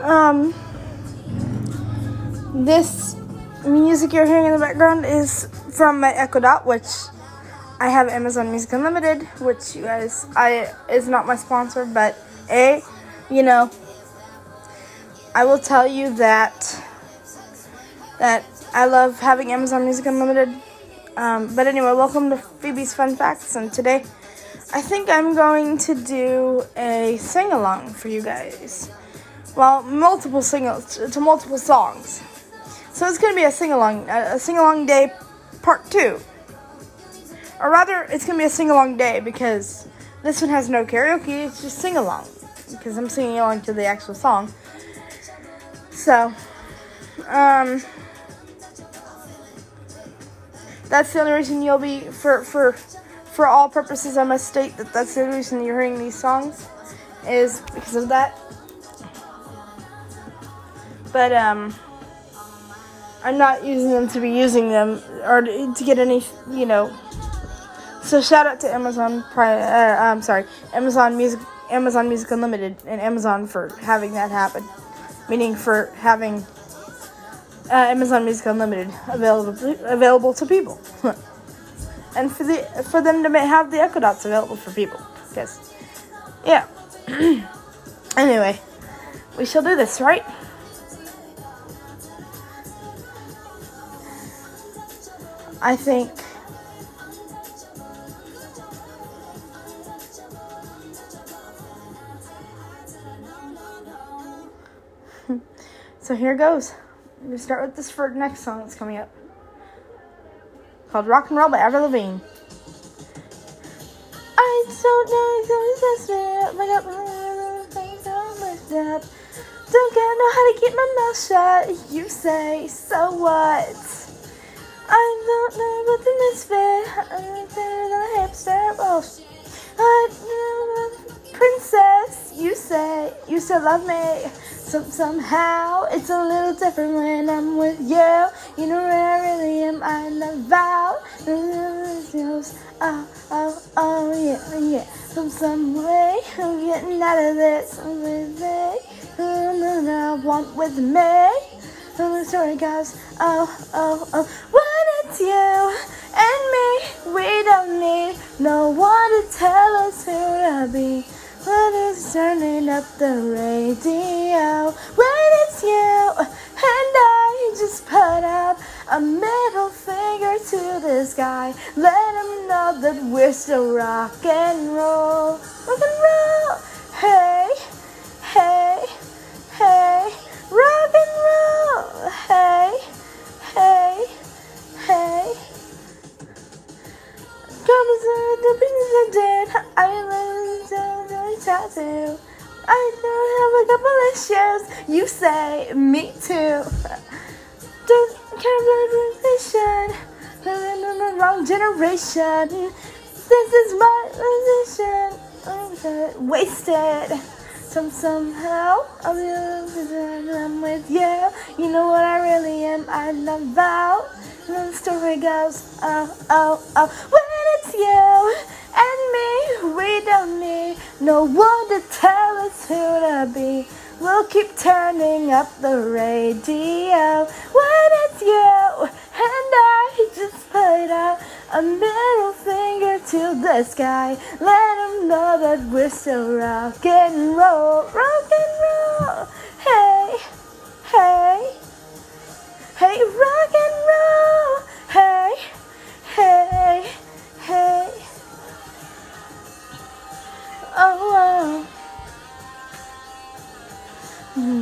Um, this music you're hearing in the background is from my Echo Dot, which I have Amazon Music Unlimited, which you guys, I is not my sponsor, but a, you know, I will tell you that that I love having Amazon Music Unlimited. Um, but anyway, welcome to Phoebe's Fun Facts, and today I think I'm going to do a sing along for you guys. Well, multiple sing to multiple songs. So it's going to be a sing along, a sing along day part two. Or rather, it's going to be a sing along day because this one has no karaoke, it's just sing along. Because I'm singing along to the actual song. So, um, that's the only reason you'll be, for, for, for all purposes, I must state that that's the reason you're hearing these songs is because of that. But, um, I'm not using them to be using them or to get any, you know. So shout out to Amazon Prime. Uh, I'm sorry, Amazon Music, Amazon Music Unlimited, and Amazon for having that happen. Meaning for having uh, Amazon Music Unlimited available available to people, and for the for them to have the Echo Dots available for people. Because, yeah. anyway, we shall do this, right? I think so here goes. We start with this for next song that's coming up. Called Rock and Roll by Avril Lavigne. I don't know I got my up. Don't get know how to keep my mouth shut. You say, so what? Don't the misfit. I'm better than a hipster. Oh, princess. You say you still love me. So somehow it's a little different when I'm with you. You know where I really am. I love out. Oh, oh, oh, yeah, yeah. From some way I'm getting out of this. I'm with me. I want with me. And the story goes, oh, oh, oh. It's you and me, we don't need no one to tell us who to be. When it's turning up the radio, when it's you and I just put up a middle finger to the sky, let them know that we're still rock and roll, rock and roll. Hey, hey, hey. Rock and roll, hey, hey, hey. Come to the pieces of dead. I learned to tattoo. I don't have a couple of shows. You say me too. Don't care about religion. Living in the wrong generation. This is my position. I'm wasted. Some somehow I'm with you. You know what I really am. I love out. The story goes, oh, oh, oh. When it's you and me, we don't need no one to tell us who to be. We'll keep turning up the radio when it's you and I just put out a middle finger to the sky. Let them know that we're still rock and roll, rock and roll. Hey, hey, hey, rock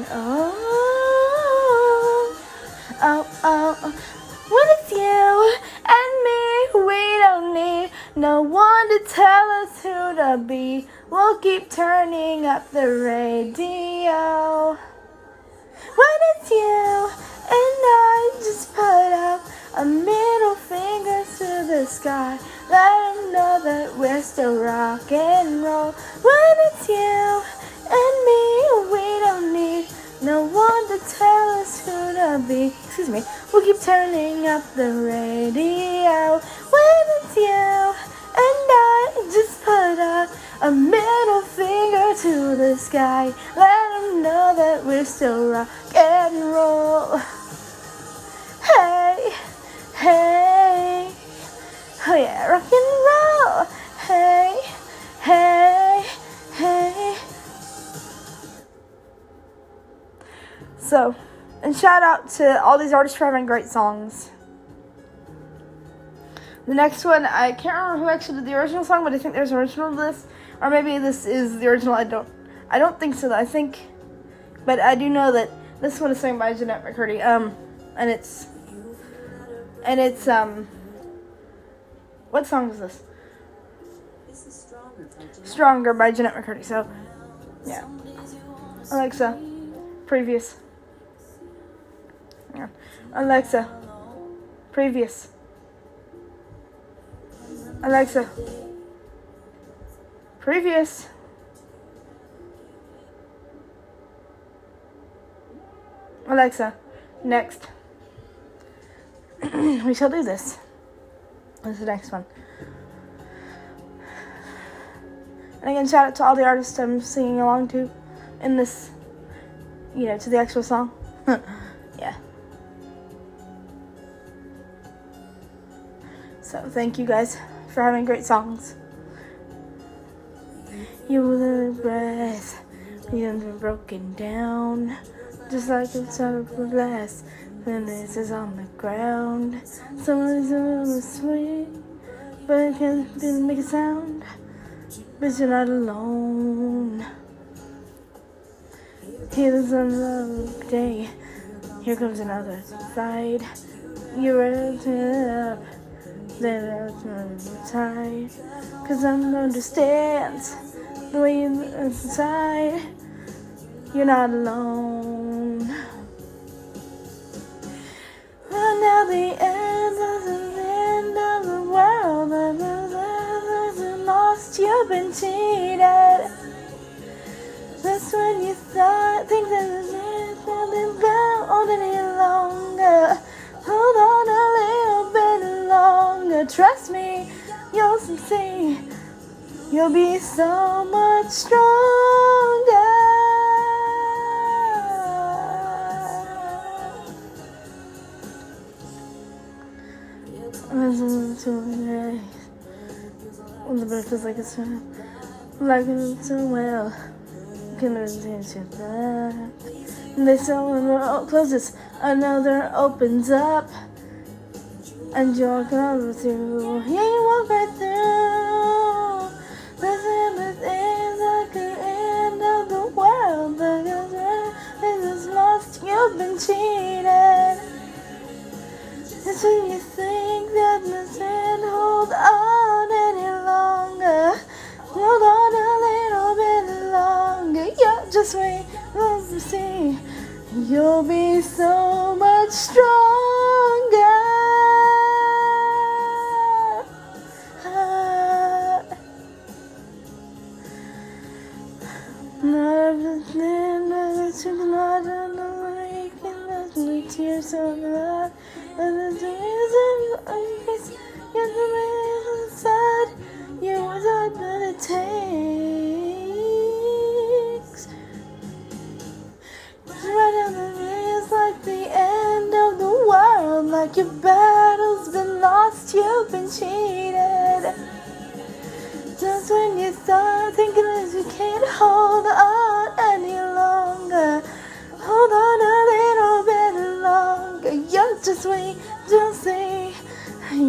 Oh, oh, oh. When it's you and me, we don't need no one to tell us who to be. We'll keep turning up the radio. When it's you and I just put up a middle finger to the sky. Let them know that we're still rock and roll. When it's you and me, we don't need no one to tell us who to be. Excuse me. We'll keep turning up the radio when it's you and I just put out a middle finger to the sky. Let them know that we're still rock and roll. Hey, hey, oh yeah, rock and roll. Hey, hey, hey. So, and shout out to all these artists for having great songs. The next one, I can't remember who actually did the original song, but I think there's an original to this, or maybe this is the original. I don't, I don't think so. I think, but I do know that this one is sung by Jennette McCurdy. Um, and it's, and it's um, what song is this? Stronger by. Stronger McCurdy. So, yeah. Alexa, previous. Yeah. Alexa, previous. Alexa, previous. Alexa, next. we shall do this. What's the next one? And again, shout out to all the artists I'm singing along to in this, you know, to the actual song. So thank you guys for having great songs. You lose breath, you've been broken down, just like a of glass. When this is on the ground, someone's little sweet, but it can't didn't make a sound. But you're not alone. Here's another day. Here comes another side. You're up, then I'm tired. Cause I understand the way you look inside. You're not alone. Well, now the end of the end of the world, and the lost, you've been cheated. That's when you thought things that Trust me, you'll see. You'll be so much stronger. Listen to me. When the breath is like swim, like it's so well. Can listen to that. When one closes, another opens up. And you're through. Yeah, you walk right through. Things like the end of the world. Because it is lost, you've been cheated. It's when you think that this can't hold on any longer. Hold on a little bit longer. Yeah, just wait, me see. You'll be so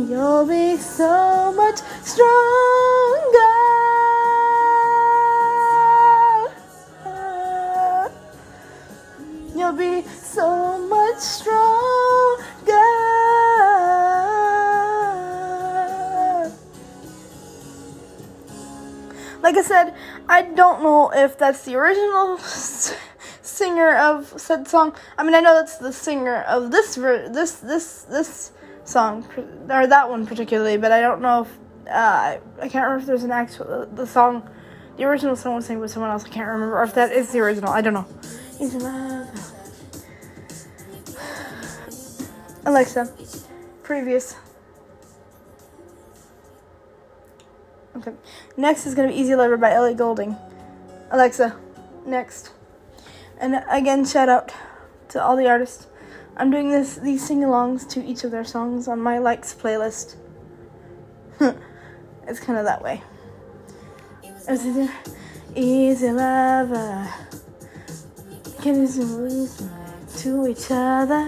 you'll be so much stronger. You'll be so much stronger. Like I said, I don't know if that's the original singer of said song. I mean, I know that's the singer of this ver- this this this song or that one particularly, but I don't know if uh, I, can't remember if there's an actual the, song. The original song was sang with someone else. I can't remember or if that is the original. I don't know. Alexa, previous. Okay. Next is gonna be Easy Lover by Ellie Goulding. Alexa, next. And again, shout out to all the artists. I'm doing this these sing-alongs to each of their songs on my likes playlist. it's kind of that way. A easy lover. Can you lose to each other?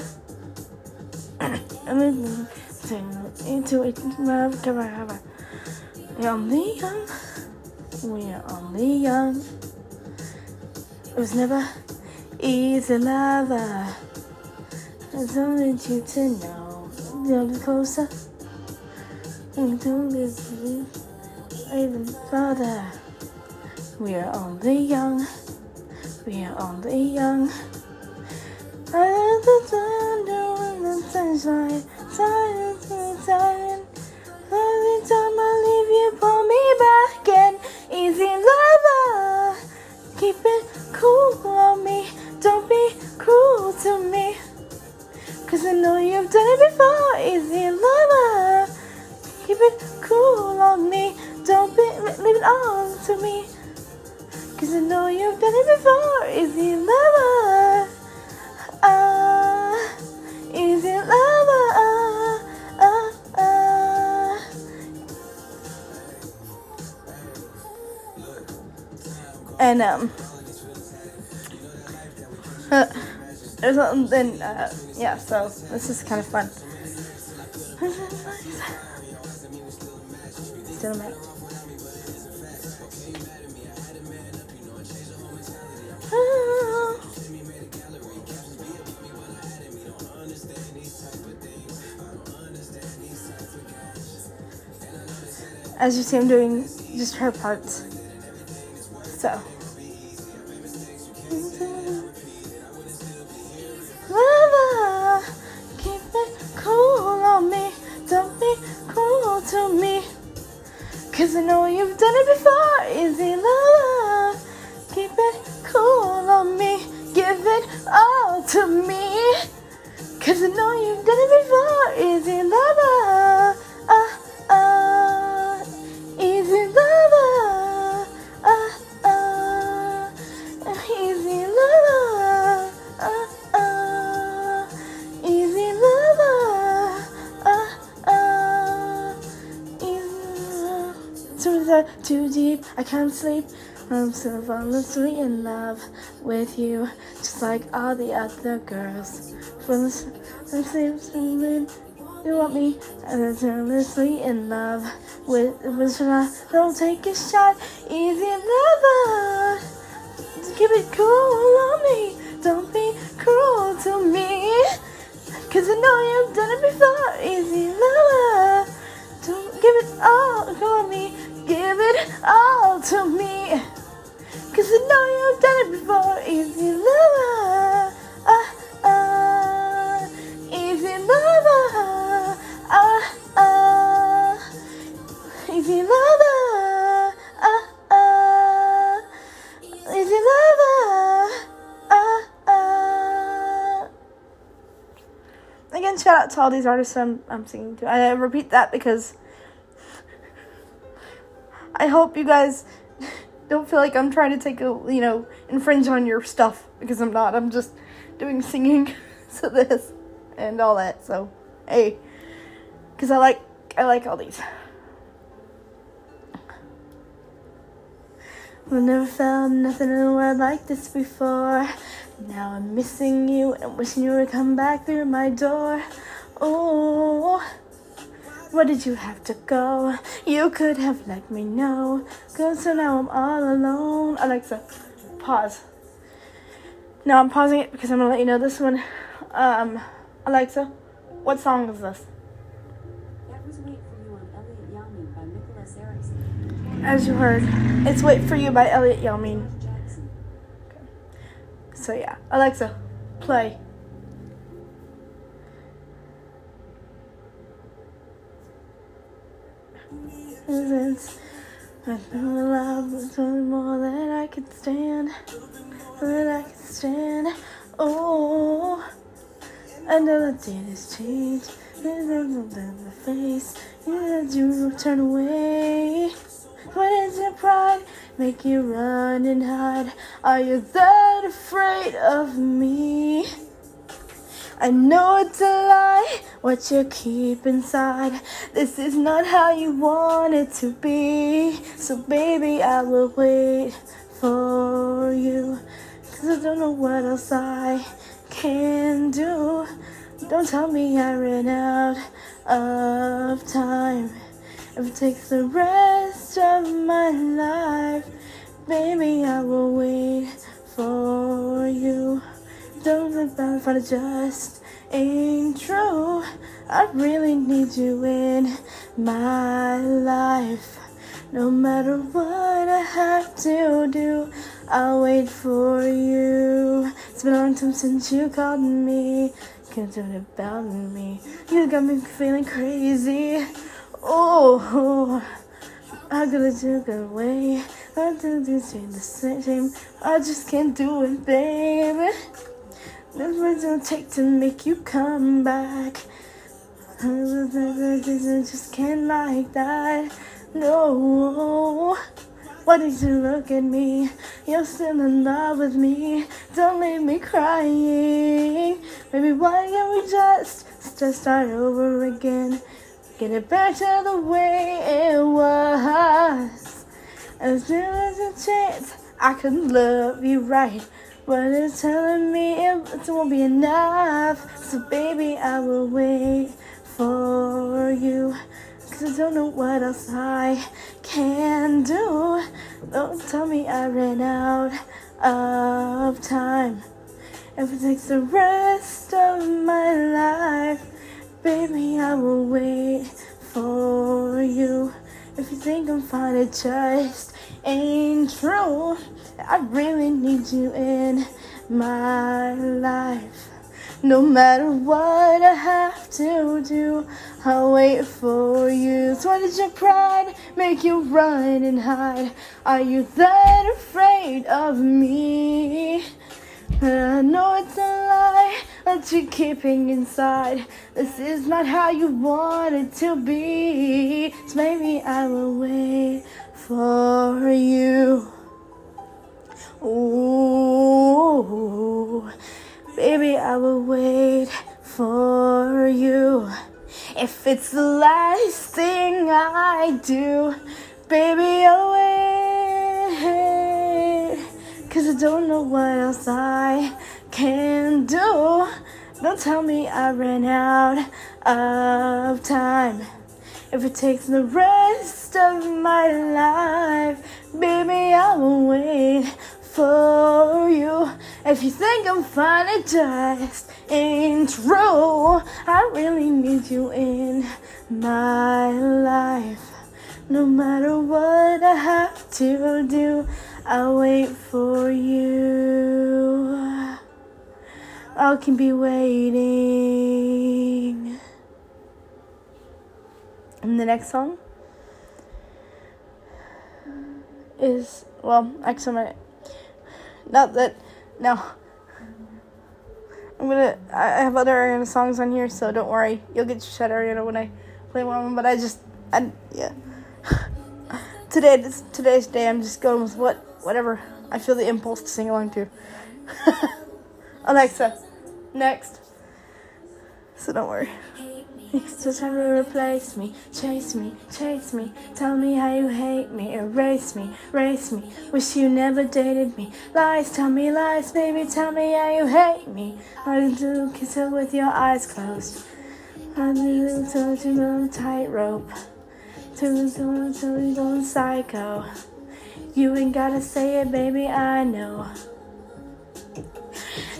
then into each other. We're only young. We're only young. It was never easy, lover. I just wanted you to know. You're closer. Into this even further. We are only young. We are only young. I love the thunder and the sunshine. Silence inside. Every time I leave you, pull me back in. Easy lover. Keep it cool I know you've done it before. Easy lover. Keep it cool on me. Don't be leave it all to me. Cause I know you've done it before. Easy lover. Ah, easy lover. Ah, ah, ah. And um, there's something. Uh, yeah. So this is kind of fun. Still. Ah. As you see, I'm doing just her parts. So. I can't sleep. I'm so falling in love with you, just like all the other girls. From the same you want me, I'm endlessly in love with. I don't take a shot, easy lover. Keep it cool on me, don't be cruel to me. Cause I know you've done it before, easy lover. Don't give it all on me, give it all to me. Cause I know you've done it before, easy lover. Ah, ah, easy lover. Ah, ah, easy lover. Ah, ah, easy lover. Ah, ah. Again, shout out to all these artists I'm, I'm singing to. I repeat that because I hope you guys don't feel like I'm trying to take a, you know, infringe on your stuff because I'm not. I'm just doing singing to this and all that. So, hey, because I like I like all these. I never felt nothing in the world like this before. Now I'm missing you and wishing you would come back through my door. Oh, why did you have to go? You could have let me know. Cause so now I'm all alone. Alexa, pause. Now I'm pausing it because I'm gonna let you know this one. Um, Alexa, what song is this? That was Wait for You on Elliot Yamin by Nicholas Erickson. As you heard, it's Wait For You by Elliot Yamin. Jackson. So yeah, Alexa, play. Since I feel love was more than I could stand, than I could stand. Oh, I know the date has changed. There's in the face. You said you turn away. What is your pride? make you run and hide? Are you that afraid of me? I know it's a lie, what you keep inside. This is not how you want it to be. So, baby, I will wait for you. Cause I don't know what else I can do. Don't tell me I ran out of time. If it takes the rest of my life, baby, I will wait for you. Don't back for it just ain't true. I really need you in my life. No matter what I have to do, I'll wait for you. It's been a long time since you called me. Can't do it about me. You got me feeling crazy. Oh, I gotta do the way. I do this the same. I just can't do it, baby. That's what it'll take to make you come back. I just can't like that. No. Why did you look at me? You're still in love with me. Don't leave me crying. Maybe why can't we just, just start over again? Get it back to the way it was. As soon as a chance I could love you right. But it's telling me it won't be enough. So, baby, I will wait for you. Cause I don't know what else I can do. Don't tell me I ran out of time. If it takes the rest of my life, baby, I will wait for you. If you think I'm fine, just ain't true. I really need you in my life. No matter what I have to do, I'll wait for you. So why did your pride make you run and hide? Are you that afraid of me? I know it's a lie that you're keeping inside. This is not how you want it to be. So maybe I will wait for you. Ooh, baby, I will wait for you. If it's the last thing I do, baby, I'll wait. Cause I don't know what else I can do. Don't tell me I ran out of time. If it takes the rest of my life, baby, I will wait for you. If you think I'm fine, it just ain't true. I really need you in my life. No matter what I have to do, I'll wait for you. I can be waiting. And the next song is well, actually, not that no. I'm gonna. I have other Ariana songs on here, so don't worry. You'll get your shut Ariana when I play one of them. But I just, I yeah. Today, this today's day. I'm just going with what, whatever I feel the impulse to sing along to. Alexa, next. So don't worry. It's just time to replace me, chase me, chase me. Tell me how you hate me, erase me, erase me. Wish you never dated me. Lies, tell me lies, baby. Tell me how you hate me. I do kiss her with your eyes closed. I do touch you on a tightrope. Till you going psycho. You ain't gotta say it, baby. I know.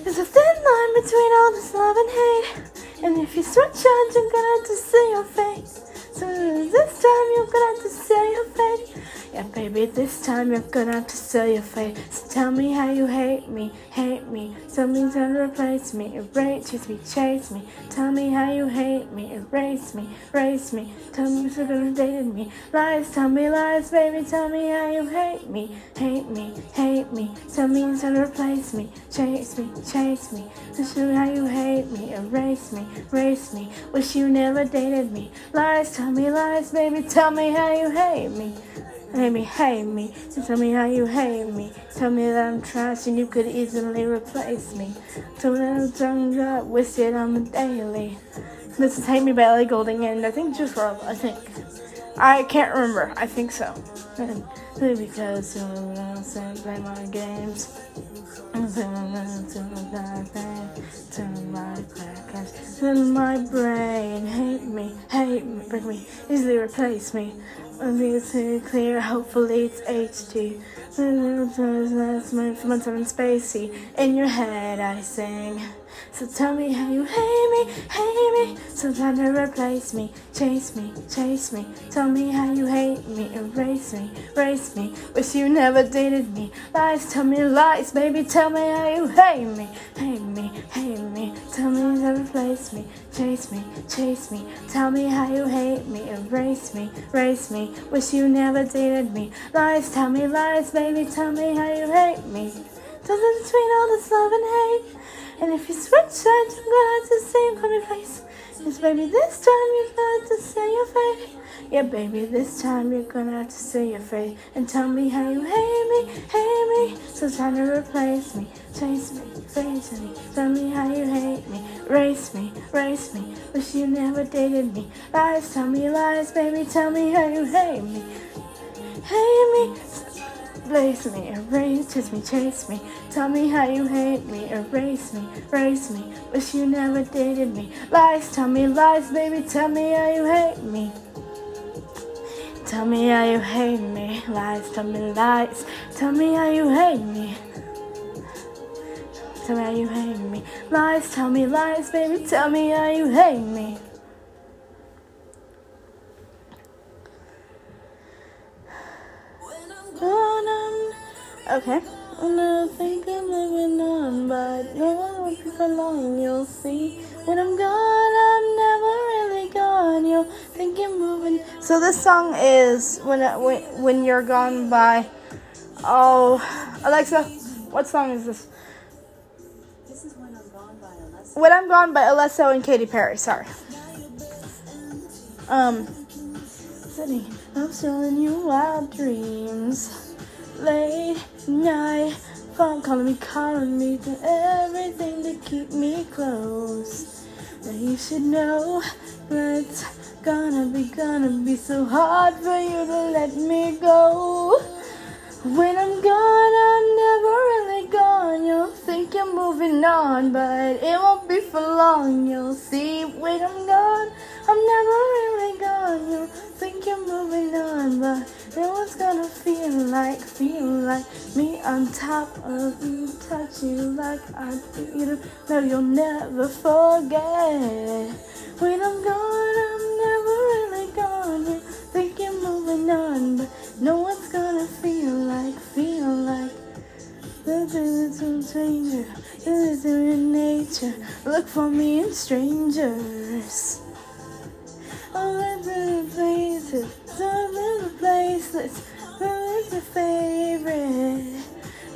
There's a thin line between all this love and hate. And if you switch on, you're gonna have to see your face. So this time you're gonna have to see your face. Yeah, baby, this time you're gonna have to see your face. Tell me how you hate me, hate me. Tell me time to replace me, erase, me, chase me. Tell me how you hate me, erase me, erase me. Tell me you're gonna date me. Lies, tell me lies, baby. Tell me how you hate me, hate me, hate me. Tell me time to replace me, chase me, chase me. Tell me how you hate me, erase me, race me. Wish you never dated me. Lies, tell me lies, baby. Tell me how you hate me. Hate me, hate me. So tell me how you hate me. Tell me that I'm trash and you could easily replace me. Tell me that I'm tongue got wasted on the daily. This is Hate Me by Ellie Goulding and I think Juice WRLD, I think. I can't remember. I think so. And because you know, play my games. Turn my crackers, turn my brain, hate me, hate me, break me, easily replace me. I think it's clear, hopefully it's HD. Month, months I'm spacey. In your head I sing. So tell me how you hate me, hate me. So try to replace me, chase me, chase me. Tell me how you hate me, erase me, erase me. Wish you never dated me. Lies, tell me lies, baby. Tell me how you hate me, hate me, hate me. Tell me to replace me, chase me, chase me. Tell me how you hate me, erase me, erase me. Wish you never dated me. Lies, tell me lies, baby. Tell me how you hate me. Doesn't between all this love and hate. And if you switch sides, you're gonna have to say coming face. Yes, baby, this time you're gonna have to say your face. Yeah, baby, this time you're gonna have to say your face and tell me how you hate me, hate me. So try to replace me, chase me, face me. Tell me how you hate me, race me, race me. Wish you never dated me. Lies, tell me lies, baby, tell me how you hate me, hate me. Place me, erase, chase me, chase me. Tell me how you hate me, erase me, erase me. Wish you never dated me. Lies, tell me lies, baby, tell me how you hate me. Tell me how you hate me. Lies, tell me lies. Tell me how you hate me. Tell me how you hate me. Lies, tell me lies, baby, tell me how you hate me. Okay. I think I'm living on, but no one for long. You'll see when I'm gone, I'm never really gone. You'll think you're moving. So this song is when when when you're gone by. Oh, Alexa, what song is this? This is When I'm Gone by Alesso. When I'm Gone by Alesso and Katy Perry. Sorry. Um, Sydney, I'm showing you wild dreams. Late night, phone calling me, calling me, do everything to keep me close. Now you should know it's gonna be, gonna be so hard for you to let me go. When I'm gone, I'm never really gone. You'll think you're moving on, but it won't be for long. You'll see when I'm gone, I'm never really gone. You'll think you're moving on, but no one's gonna feel like, feel like me on top of you, touch you like I do. No, you'll never forget. When I'm gone, I'm never gone. You think you're moving on, but no one's gonna feel like, feel like. The little stranger, there's in nature. Look for me in strangers. All the places, all the places. Who is your favorite?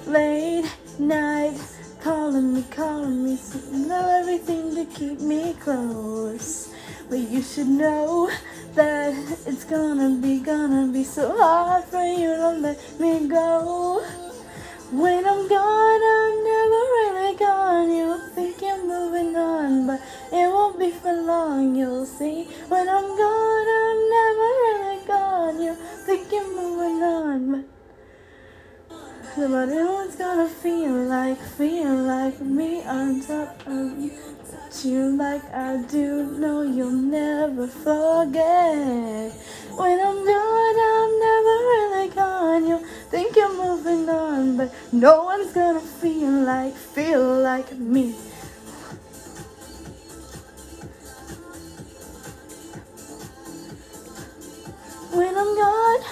Late night, calling me, calling me, saying everything to keep me close. But you should know that it's gonna be, gonna be so hard for you to let me go. When I'm gone, I'm never really gone. You'll think you're moving on, but it won't be for long. You'll see. When I'm gone, I'm never really gone. You'll think you're moving on, but but everyone's gonna feel like, feel like me on top of you. You like I do. No, you'll never forget. When I'm gone, I'm never really gone. You'll think you're moving on, but no one's gonna feel like, feel like me. When I'm gone.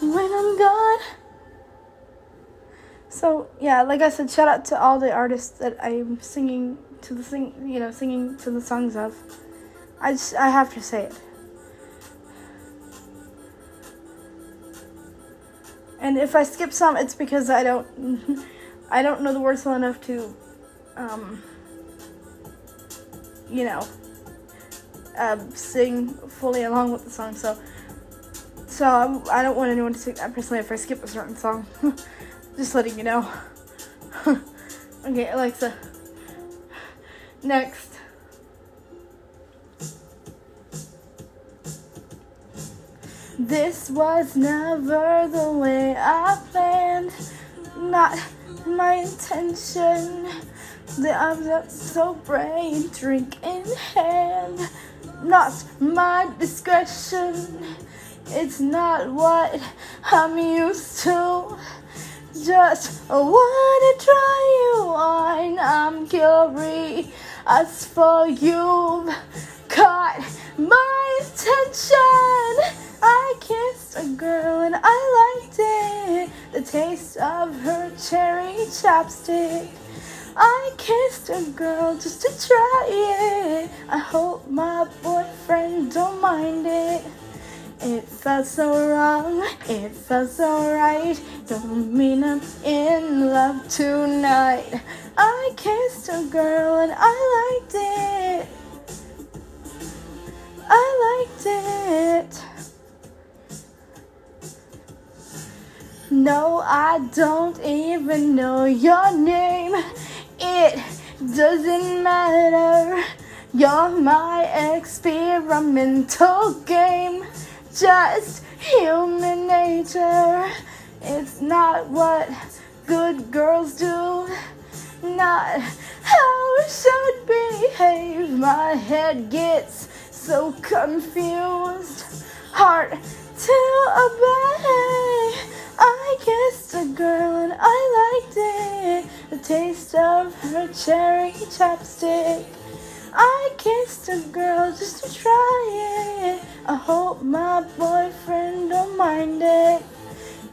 when I'm gone. So yeah, like I said, shout out to all the artists that I'm singing to the sing, you know, singing to the songs of. I just I have to say it. And if I skip some, it's because I don't, I don't know the words well enough to, um, you know, um, sing fully along with the song. So, so I, I don't want anyone to take that personally if I skip a certain song. Just letting you know. okay, Alexa. Next. This was never the way I planned, not my intention. The I'm so brain, drink in hand, not my discretion. It's not what I'm used to. Just wanna try you on. I'm curious as for you. Caught my attention. I kissed a girl and I liked it. The taste of her cherry chapstick. I kissed a girl just to try it. I hope my boyfriend don't mind it. It felt so wrong, it felt so right. Don't mean I'm in love tonight. I kissed a girl and I liked it. I liked it. No, I don't even know your name. It doesn't matter. You're my experimental game. Just human nature. It's not what good girls do. Not how I should behave. My head gets so confused. Hard to obey. I kissed a girl and I liked it. The taste of her cherry chapstick. I kissed a girl just to try it. I hope my boyfriend don't mind it.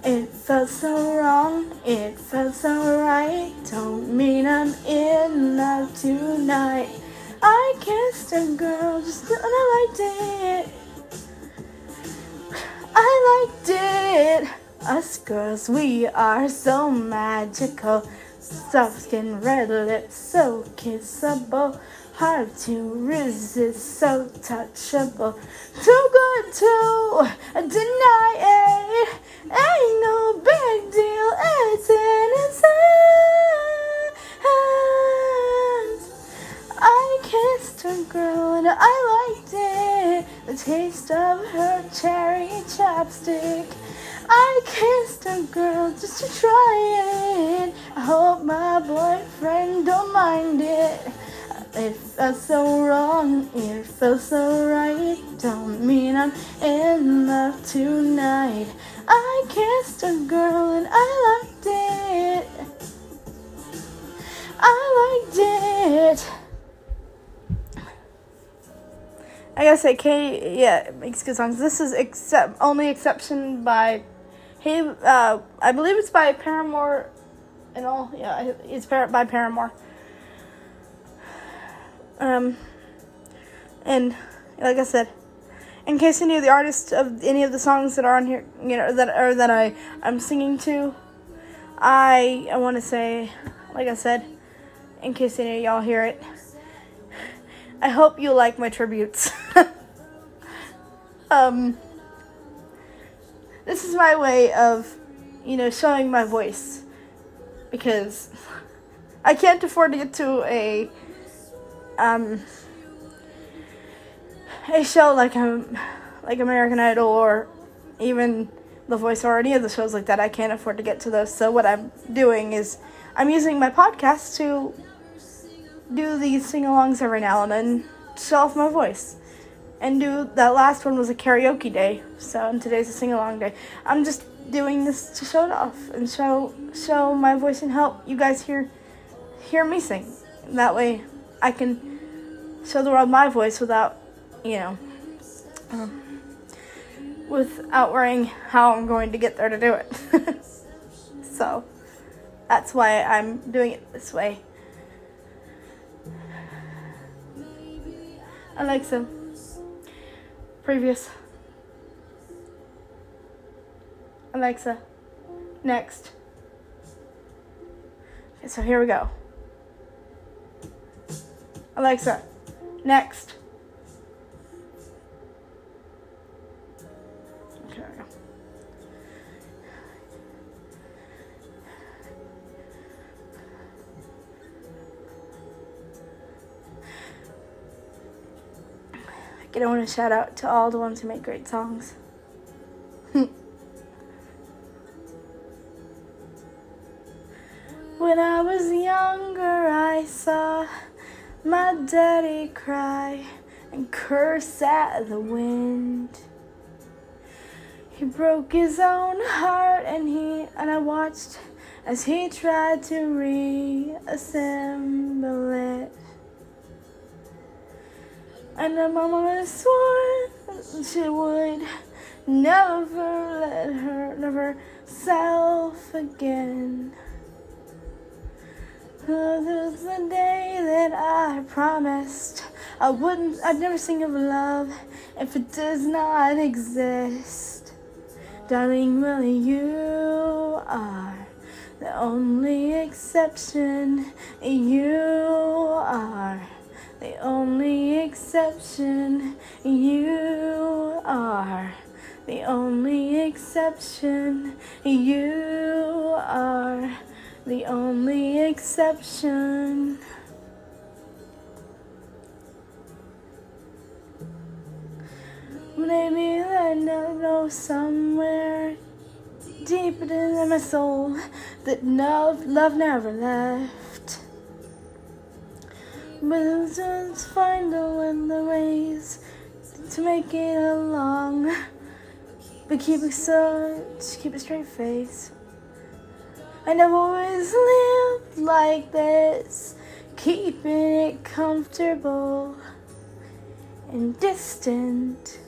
It felt so wrong, it felt so right. Don't mean I'm in love tonight. I kissed a girl just and I liked it. I liked it. Us girls, we are so magical. Soft skin, red lips, so kissable. Hard to resist, so touchable. Too good to deny it. Ain't no big deal, it's innocent. I kissed a girl and I liked it. The taste of her cherry chapstick. I kissed a girl just to try it. Felt so wrong, it felt so right. Don't mean I'm in love tonight. I kissed a girl and I liked it. I liked it. I gotta say, Kay, yeah, makes good songs. This is except only exception by, hey, uh, I believe it's by Paramore, and all. Yeah, it's by Paramore. Um, and like I said, in case any of the artists of any of the songs that are on here, you know, that or that I I'm singing to, I I want to say, like I said, in case any of y'all hear it. I hope you like my tributes. um, this is my way of, you know, showing my voice because I can't afford to get to a um a show like um like American Idol or even The Voice or any of the shows like that. I can't afford to get to those. So what I'm doing is I'm using my podcast to do these sing-alongs every now and then, show off my voice, and do that last one was a karaoke day. So and today's a sing-along day. I'm just doing this to show it off and show show my voice and help you guys hear hear me sing. That way, I can show the world my voice without, you know, um, without worrying how I'm going to get there to do it. so that's why I'm doing it this way. Alexa, previous. Alexa, next. Okay, so here we go. Alexa, next. Okay. I want to shout out to all the ones who make great songs. when I was younger, I saw my daddy cry and curse at the wind. He broke his own heart and he and I watched as he tried to reassemble it. And my mama swore she would never let her never self again. This was the day that I promised I wouldn't, I'd never sing of love if it does not exist. Darling, really, you are the only exception. You are the only exception. You are the only exception. You are the only exception. Maybe I know somewhere deep in my soul that love, love never left. But it's find the ways to make it along. But keep it just keep a straight face. And I've always lived like this, keeping it comfortable and distant.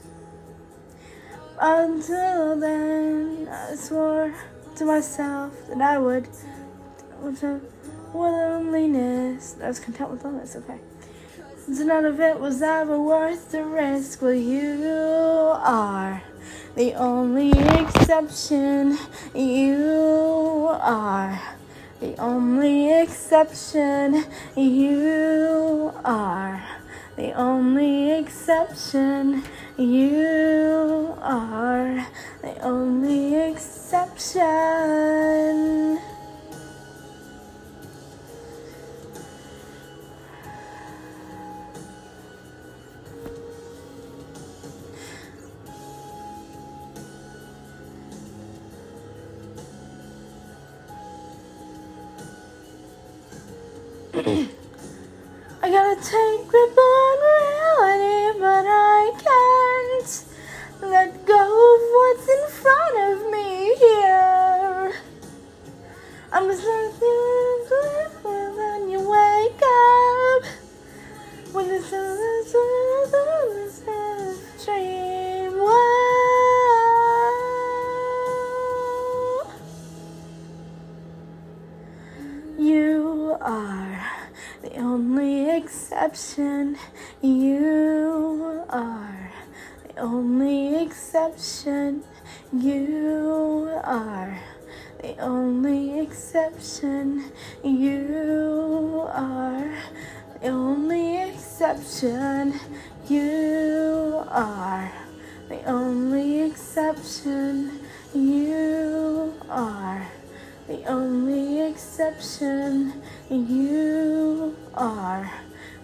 Until then, I swore to myself that I would, with a loneliness, I was content with loneliness, okay. So none of it was ever worth the risk. Well, you are the only exception. You are the only exception. You are the only exception. You are the only exception. I gotta take grip on reality, but I can't let go exception. You are the only exception. You are the only exception. You are the only exception. You are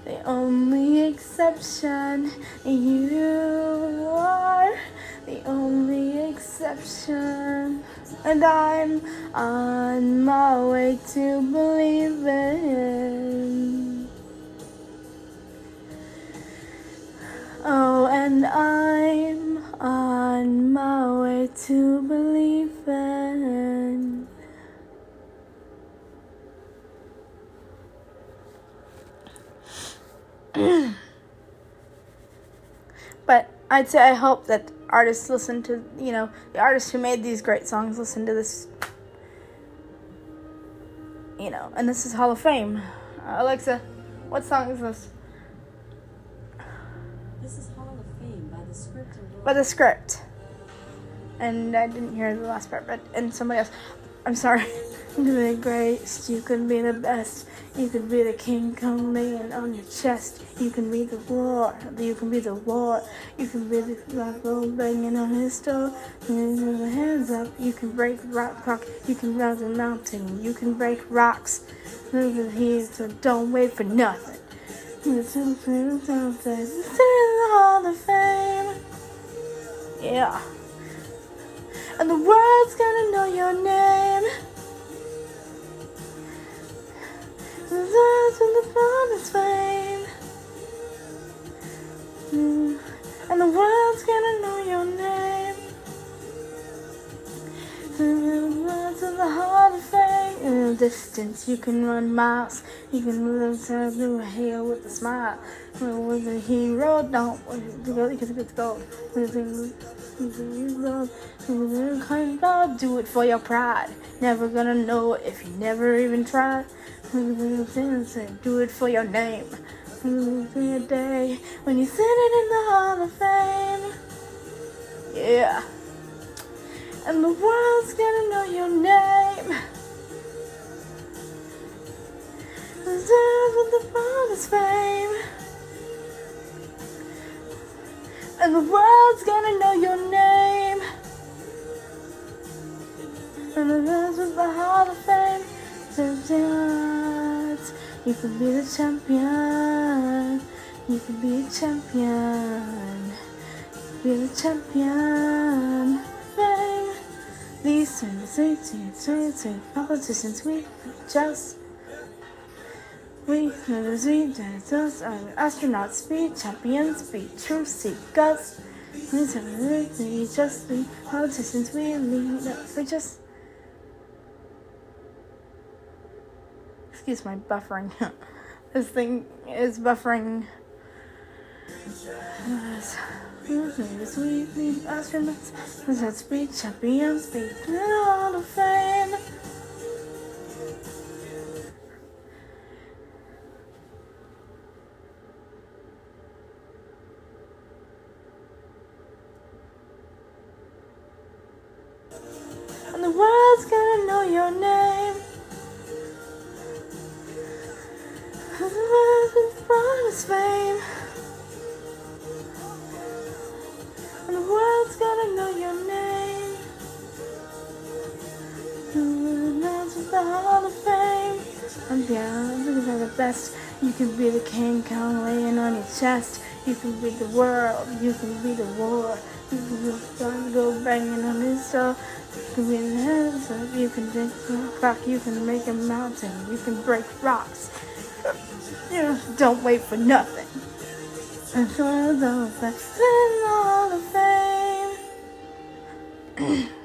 the only exception. You are the only exception. And I'm on my way to believing. Oh, and I'm on my way to believing. but I'd say I hope that artists listen to, you know, the artists who made these great songs listen to this, you know, and this is Hall of Fame. Uh, Alexa, what song is this? This is Hall of Fame by the script and By the script. And I didn't hear the last part, but, and somebody else. I'm sorry. The greatest, you can be the best. You can be the king come laying on your chest. You can be the war, you can be the war. You can be the rock roll banging on his door. You can the hands up, you can break rock rock. You can run the mountain, you can break rocks. Move it here, so don't wait for nothing. It's in the Fame. Yeah. And the world's gonna know your name. That's when the fun is fame. Mm. And the world's gonna know your name. To the Hall of Fame. In the distance, you can run miles. You can live through a hill with a smile. With a hero, don't want to go because it's gold. Do it for your pride. Never gonna know if you never even Do it for your name. For your day when you sit it in the Hall of Fame. Yeah. And the world's gonna know your name. Deserve with the father's fame. And the world's gonna know your name. And the rest with the Hall of Fame. Dance. You can be the champion. You can be a champion. Be the champion. Fame. These 20, 20, politicians, we just we never see dinosaurs are astronauts, be champions, be truth seekers. We we just be politicians, we lead, we just. Excuse my buffering. this thing is buffering. Let's be champions, be Hall of Fame. You can be the world. You can be the war. You can be the go banging on this door. You can be the hands up. Uh, you can drink clock. You can make a mountain. You can break rocks. You know, don't wait for nothing. And so the best in all of fame.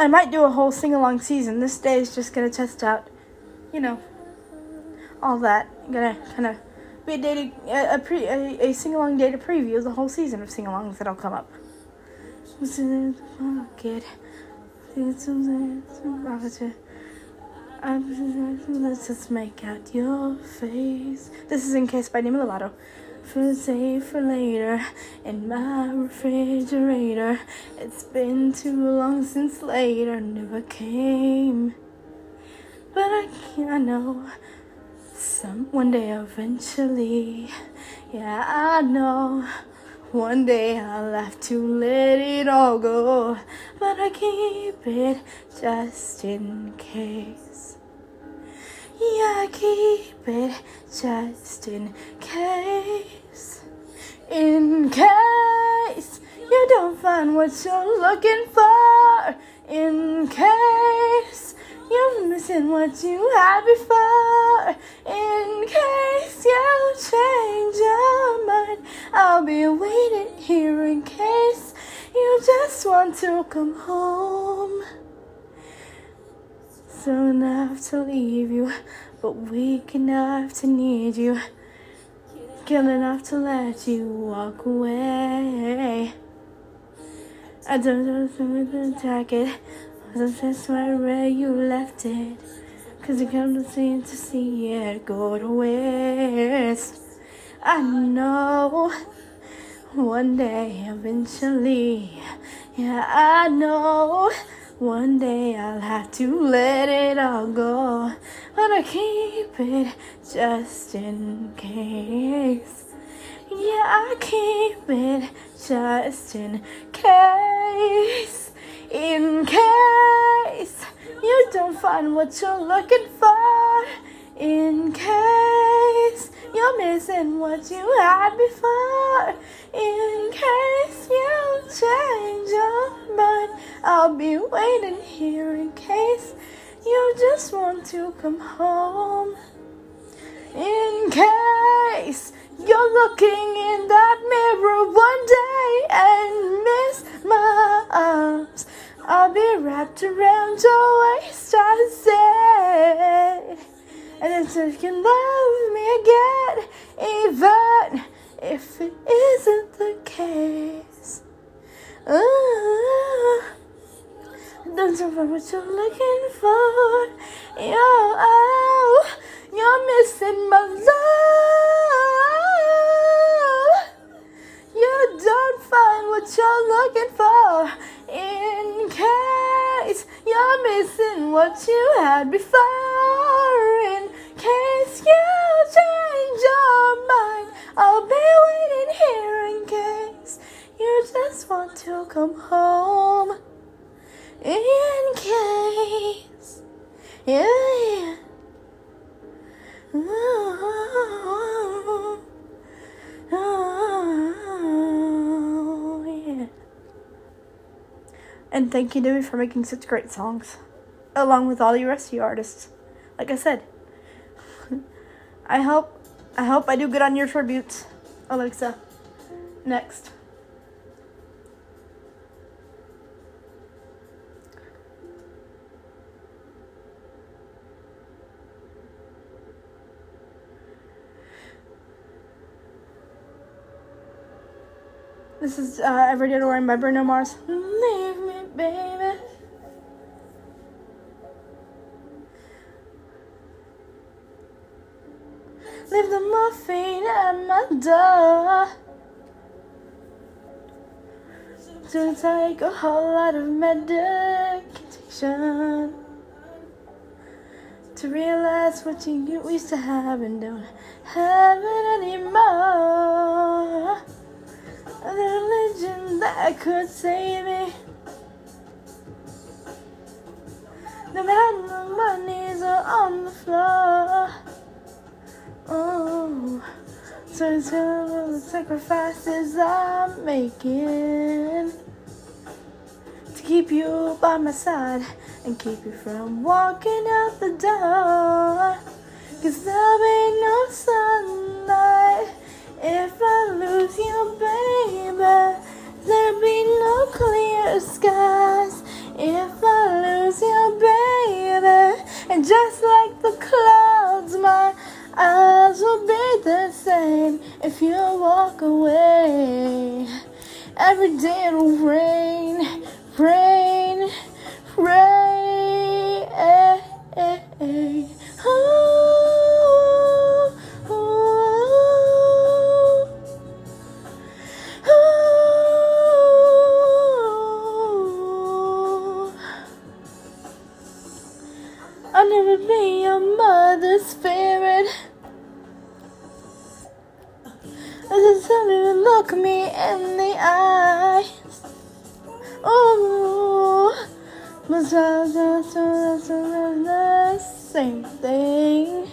I might do a whole sing along season. This day is just gonna test out, you know, all that. I'm gonna kind of be a day to, a, a pre a, a sing along day to preview the whole season of sing alongs that'll come up. Kid. Let's just make out your face. This is in case by Demi Lovato. For save for later in my refrigerator. It's been too long since later never came. But I can't, I know some one day eventually. Yeah, I know. One day I'll have to let it all go, but I keep it just in case. Yeah, keep it just in case. In case you don't find what you're looking for. In case you're missing what you had before. In case you change your mind, I'll be waiting here in case you just want to come home. So enough to leave you, but weak enough to need you. Kill enough to let you walk away. I don't know if I'm gonna attack it. That's right where you left it. Cause you come to see to see it go to waste. I know one day eventually. Yeah, I know one day I'll have to let it all go, but I keep it just in case. Yeah, I keep it just in case. In case you don't find what you're looking for. In case you're missing what you had before. In case you change your I'll be waiting here in case you just want to come home. In case you're looking in that mirror one day and miss my arms, I'll be wrapped around your waist, I say. And it's if you love me again, even if it isn't the case. Ooh, don't find what you're looking for? Yo, oh, you're missing my love. You don't find what you're looking for in case you're missing what you had before. In case you change your mind, I'll be waiting here in case you just want to come home. In case. Oh, oh, yeah. And thank you, Dewey, for making such great songs, along with all the rest of you artists. Like I said, I hope I hope I do good on your tributes, Alexa. Next. This is uh, Every Day to Rain by Bruno Mars. Leave me, baby. Leave the morphine at my door. To take a whole lot of medication. To realize what you used to have and don't have it anymore. The religion that could save me. No matter my knees are on the floor. Oh, so it's all the sacrifices I'm making to keep you by my side and keep you from walking out the door. Cause there'll be no sunlight if I lose you, baby. There'll be no clear skies if I lose you, baby. And just like the clouds, my eyes will be the same if you walk away. Every day it'll rain, rain, rain. Ooh, Don't even look me in the eyes. Ooh, that's the same thing.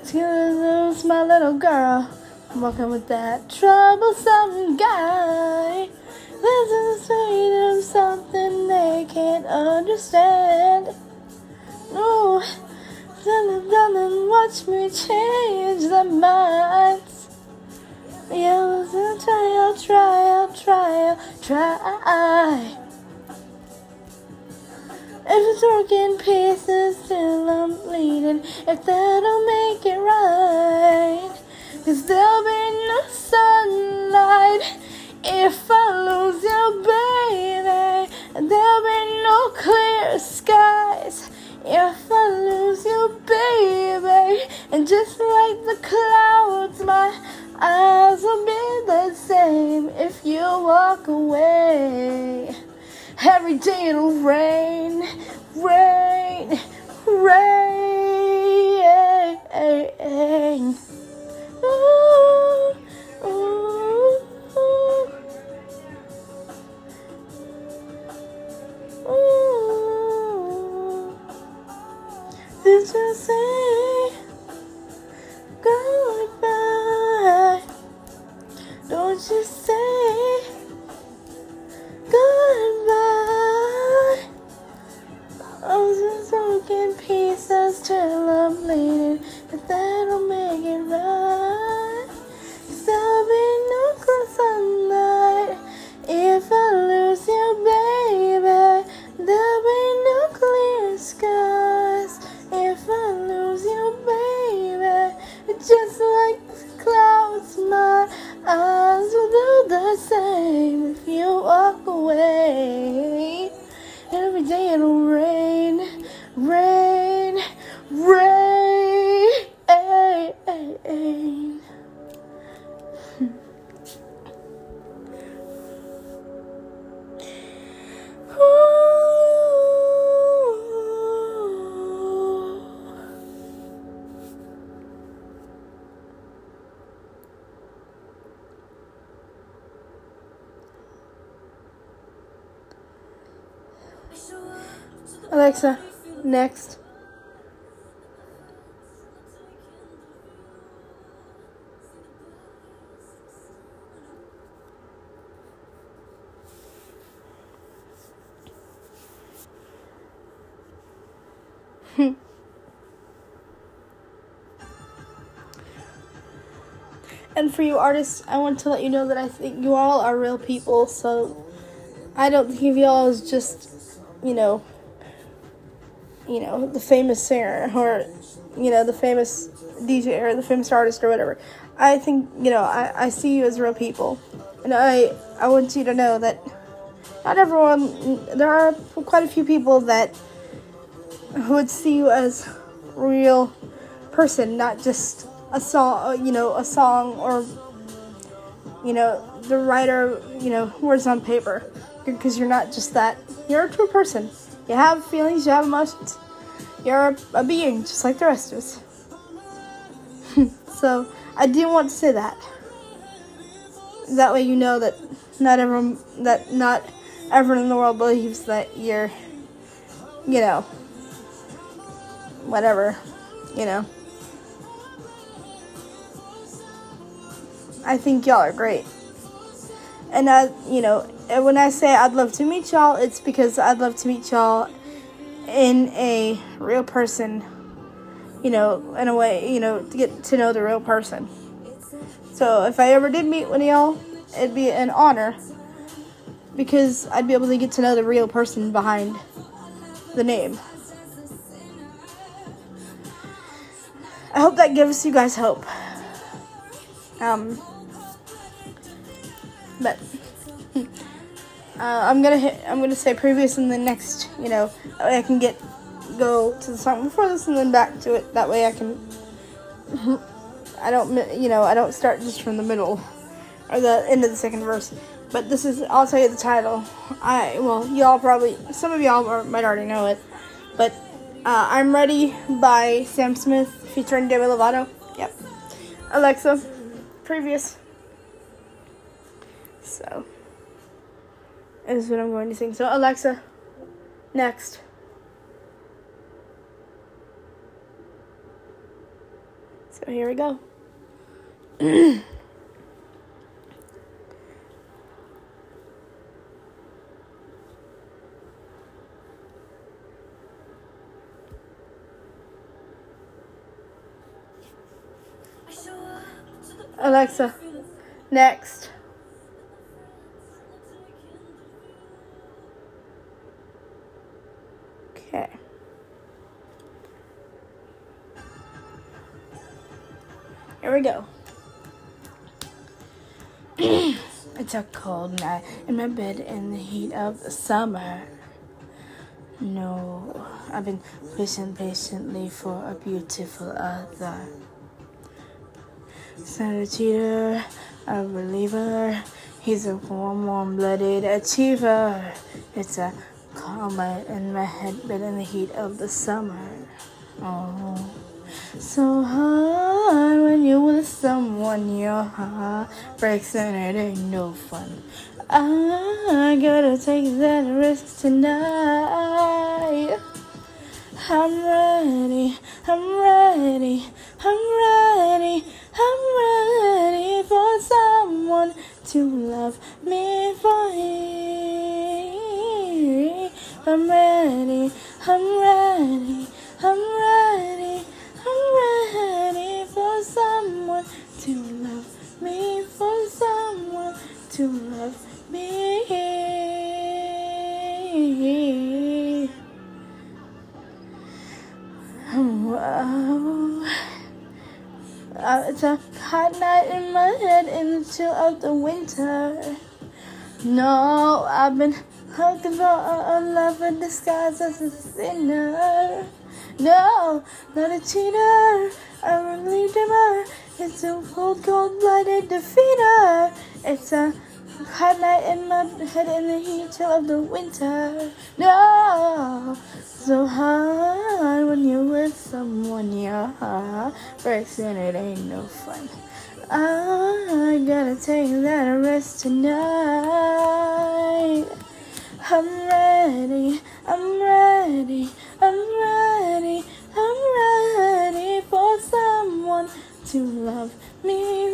It's gonna lose my little girl. I'm walking with that troublesome guy. This is straight of something they can't understand. Darling, darling, watch me change their minds. Yeah, I'll try, I'll try, I'll try, I'll try. If it's broken pieces, still I'm bleeding. If that'll make it right, cause there'll be no sunlight if I lose you, baby. There'll be no clear skies if I lose you, baby. And just like the clouds, my Will be the same if you walk away. Every day it'll rain, rain, rain. Did you say? Don't you say goodbye? I'm just broken pieces till I'm bleeding, but that'll make it right. Cause there'll be no clear sunlight if I lose you, baby. There'll be no clear skies if I lose you, baby. Just like the clouds, my eyes will do the same if you walk away. Every day it'll Alexa, next. and for you artists, I want to let you know that I think you all are real people, so I don't think of you all as just, you know, you know, the famous singer or, you know, the famous DJ or the famous artist or whatever. I think, you know, I, I see you as real people. And I, I want you to know that not everyone, there are quite a few people that would see you as real person, not just a song, you know, a song or, you know, the writer, you know, words on paper. Because you're not just that. You're a true person. You have feelings, you have emotions. You're a, a being just like the rest of us. so I didn't want to say that. That way you know that not everyone that not everyone in the world believes that you're you know whatever, you know. I think y'all are great. And I, you know, when I say I'd love to meet y'all, it's because I'd love to meet y'all in a real person, you know, in a way, you know, to get to know the real person. So if I ever did meet one of y'all, it'd be an honor because I'd be able to get to know the real person behind the name. I hope that gives you guys hope. Um, but I'm gonna hit. I'm gonna say previous and then next. You know, I can get go to the song before this and then back to it. That way I can. I don't. You know, I don't start just from the middle or the end of the second verse. But this is. I'll tell you the title. I well, y'all probably some of y'all are, might already know it, but uh, I'm ready by Sam Smith featuring Demi Lovato. Yep. Alexa, previous. So, is what I'm going to sing. So, Alexa, next. So, here we go. Alexa, next. Here we go. it's a cold night in my bed in the heat of the summer. No, I've been wishing patiently for a beautiful other. He's not a cheater, a believer. He's a warm, warm-blooded achiever. It's a comet in my head, but in the heat of the summer. Oh, so hard when you're with someone, your heart breaks and it ain't no fun. I gotta take that risk tonight. I'm ready, I'm ready, I'm ready, I'm ready for someone to love me for me. I'm ready, I'm ready, I'm ready, ready for someone to love me, for someone to love me. Wow. Uh, it's a hot night in my head in the chill of the winter. No, I've been looking for a, a lover disguised as a sinner. No, not a cheater, I'm a dreamer. It's a cold, cold blooded defeater. It's a hot night in my head in the heat of the winter. No, so hard when you're with someone, your heart breaks and it ain't no fun. I gotta take that risk tonight. I'm ready, I'm ready, I'm ready, I'm ready for someone to love me.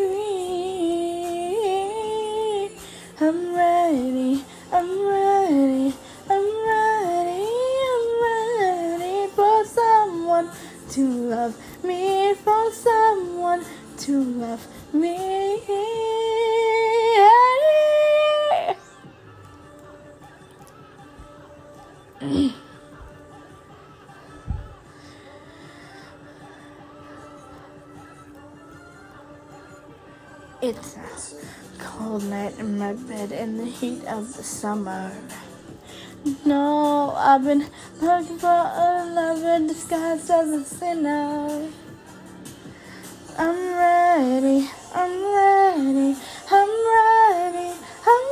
I'm ready, I'm ready, I'm ready, I'm ready for someone to love me, for someone to love me. Cold night in my bed in the heat of the summer. No, I've been looking for a lover disguised as a sinner. I'm ready, I'm ready, I'm ready, I'm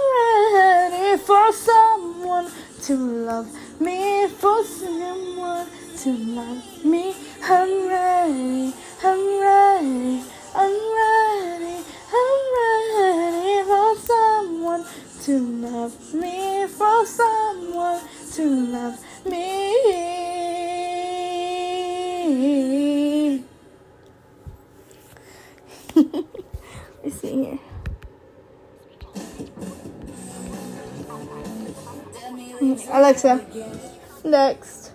ready for someone to love me, for someone to love me. I'm ready, I'm ready, I'm ready, I'm ready for someone to love me, for someone to love me. Let's see here. Alexa, next.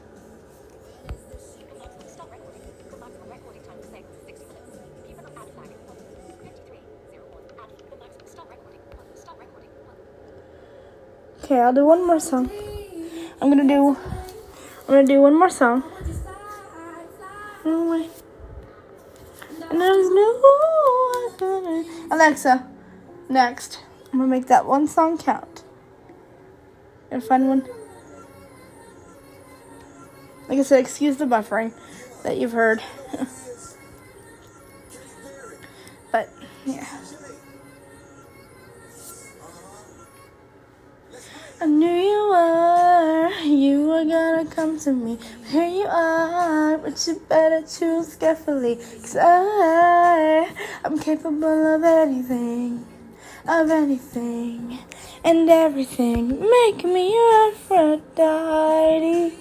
Okay, I'll do one more song. I'm gonna do. I'm gonna do one more song. And there's no Alexa, next. I'm gonna make that one song count. And find one. Like I said, excuse the buffering that you've heard. but yeah. You are gonna come to me. Here you are, but you better choose carefully. Cause I, I'm capable of anything, of anything, and everything. Make me your Aphrodite.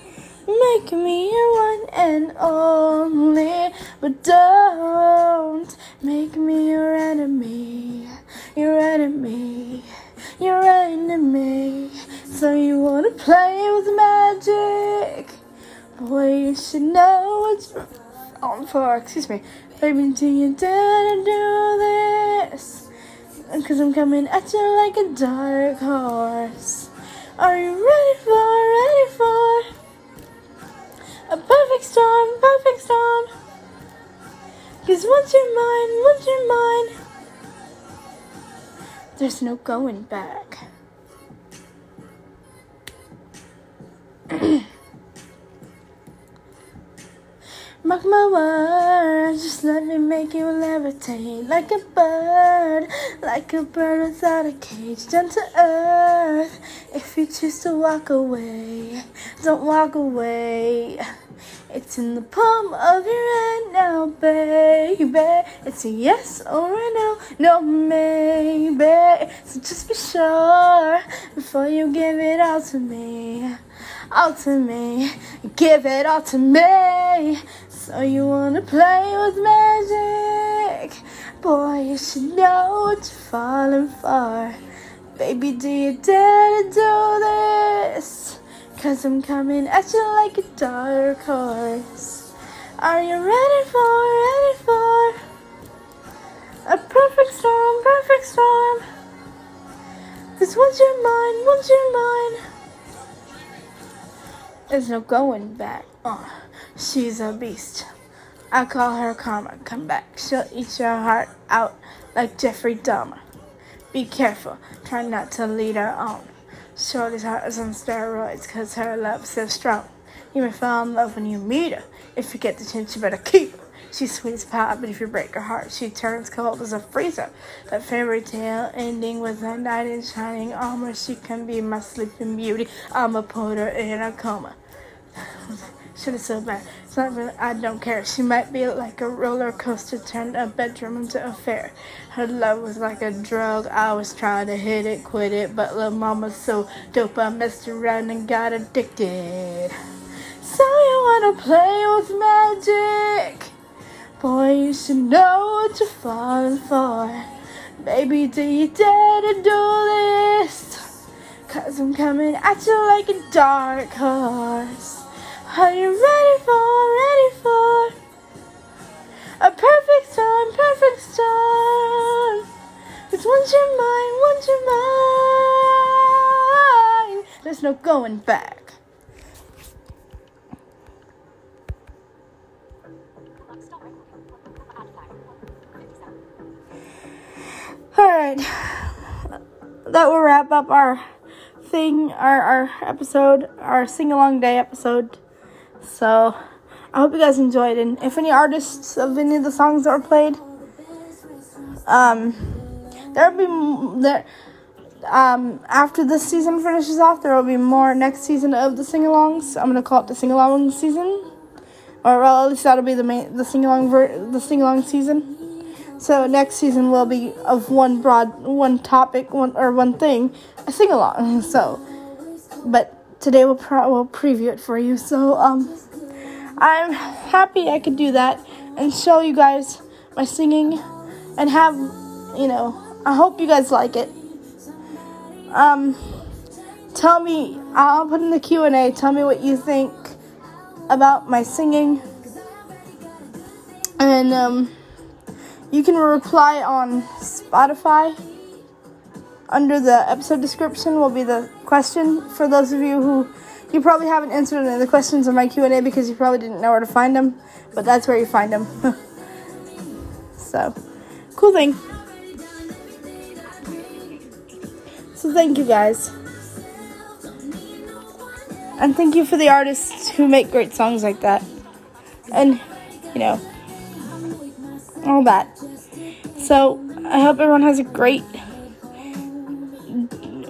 Make me your one and only, but don't make me your enemy, your enemy, your enemy. So you wanna play with magic? Boy, you should know what's on for. Excuse me, baby. Do you dare to do this? Cause I'm coming at you like a dark horse. Are you ready for? Ready for? A perfect storm, perfect storm. Cause once you're mine, once you're mine, there's no going back. Mark my words, just let me make you levitate like a bird, like a bird without a cage, down to earth. If you choose to walk away, don't walk away. It's in the palm of your hand now, baby. It's a yes or a no, no maybe. Just be sure before you give it all to me, all to me. Give it all to me. So you wanna play with magic? Boy, you should know what you're falling for. Baby, do you dare to do this? Cause I'm coming at you like a dark horse. Are you ready for, ready for a perfect storm, perfect storm? Cause once you're mine, once you're mine, there's no going back. Uh, she's a beast. I call her karma. Come back. She'll eat your heart out like Jeffrey Dahmer. Be careful. Try not to lead her on. Shorty's heart is on steroids cause her love's so strong. You may fall in love when you meet her. If you get the chance, you better keep her. Sweet as pie, but if you break her heart, she turns cold as a freezer. That fairy tale ending with a knight in shining oh, armor. She can be my sleeping beauty. I'ma put her in a coma. Is so bad. It's not really, I don't care. She might be like a roller coaster turned a bedroom into a fair. Her love was like a drug. I was trying to hit it, quit it, but little mama's so dope. I messed around and got addicted. So you wanna play with magic? Boy, you know what you're falling for. Baby, do you dare to do this? Cause I'm coming at you like a dark horse. Are you ready for, ready for a perfect storm, perfect storm? Cause once you're mine, once you're mine, there's no going back. That will wrap up our thing, our, our episode, our sing along day episode. So, I hope you guys enjoyed. And if any artists of any of the songs that were played, um, there'll be there. Um, after this season finishes off, there will be more next season of the sing-alongs. I'm gonna call it the sing-along season, or well, at least that'll be the main the sing-along ver- the sing-along season. So next season will be of one broad, one topic, one or one thing, a sing along. So, but today we'll pro- we'll preview it for you. So um, I'm happy I could do that and show you guys my singing and have you know I hope you guys like it. Um, tell me I'll put in the Q and A. Tell me what you think about my singing and um. You can reply on Spotify. Under the episode description will be the question for those of you who you probably haven't answered any of the questions in my Q&A because you probably didn't know where to find them, but that's where you find them. so, cool thing. So thank you guys. And thank you for the artists who make great songs like that. And, you know, all that. So I hope everyone has a great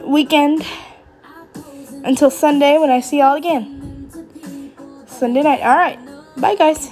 weekend until Sunday when I see y'all again. Sunday night. All right. Bye, guys.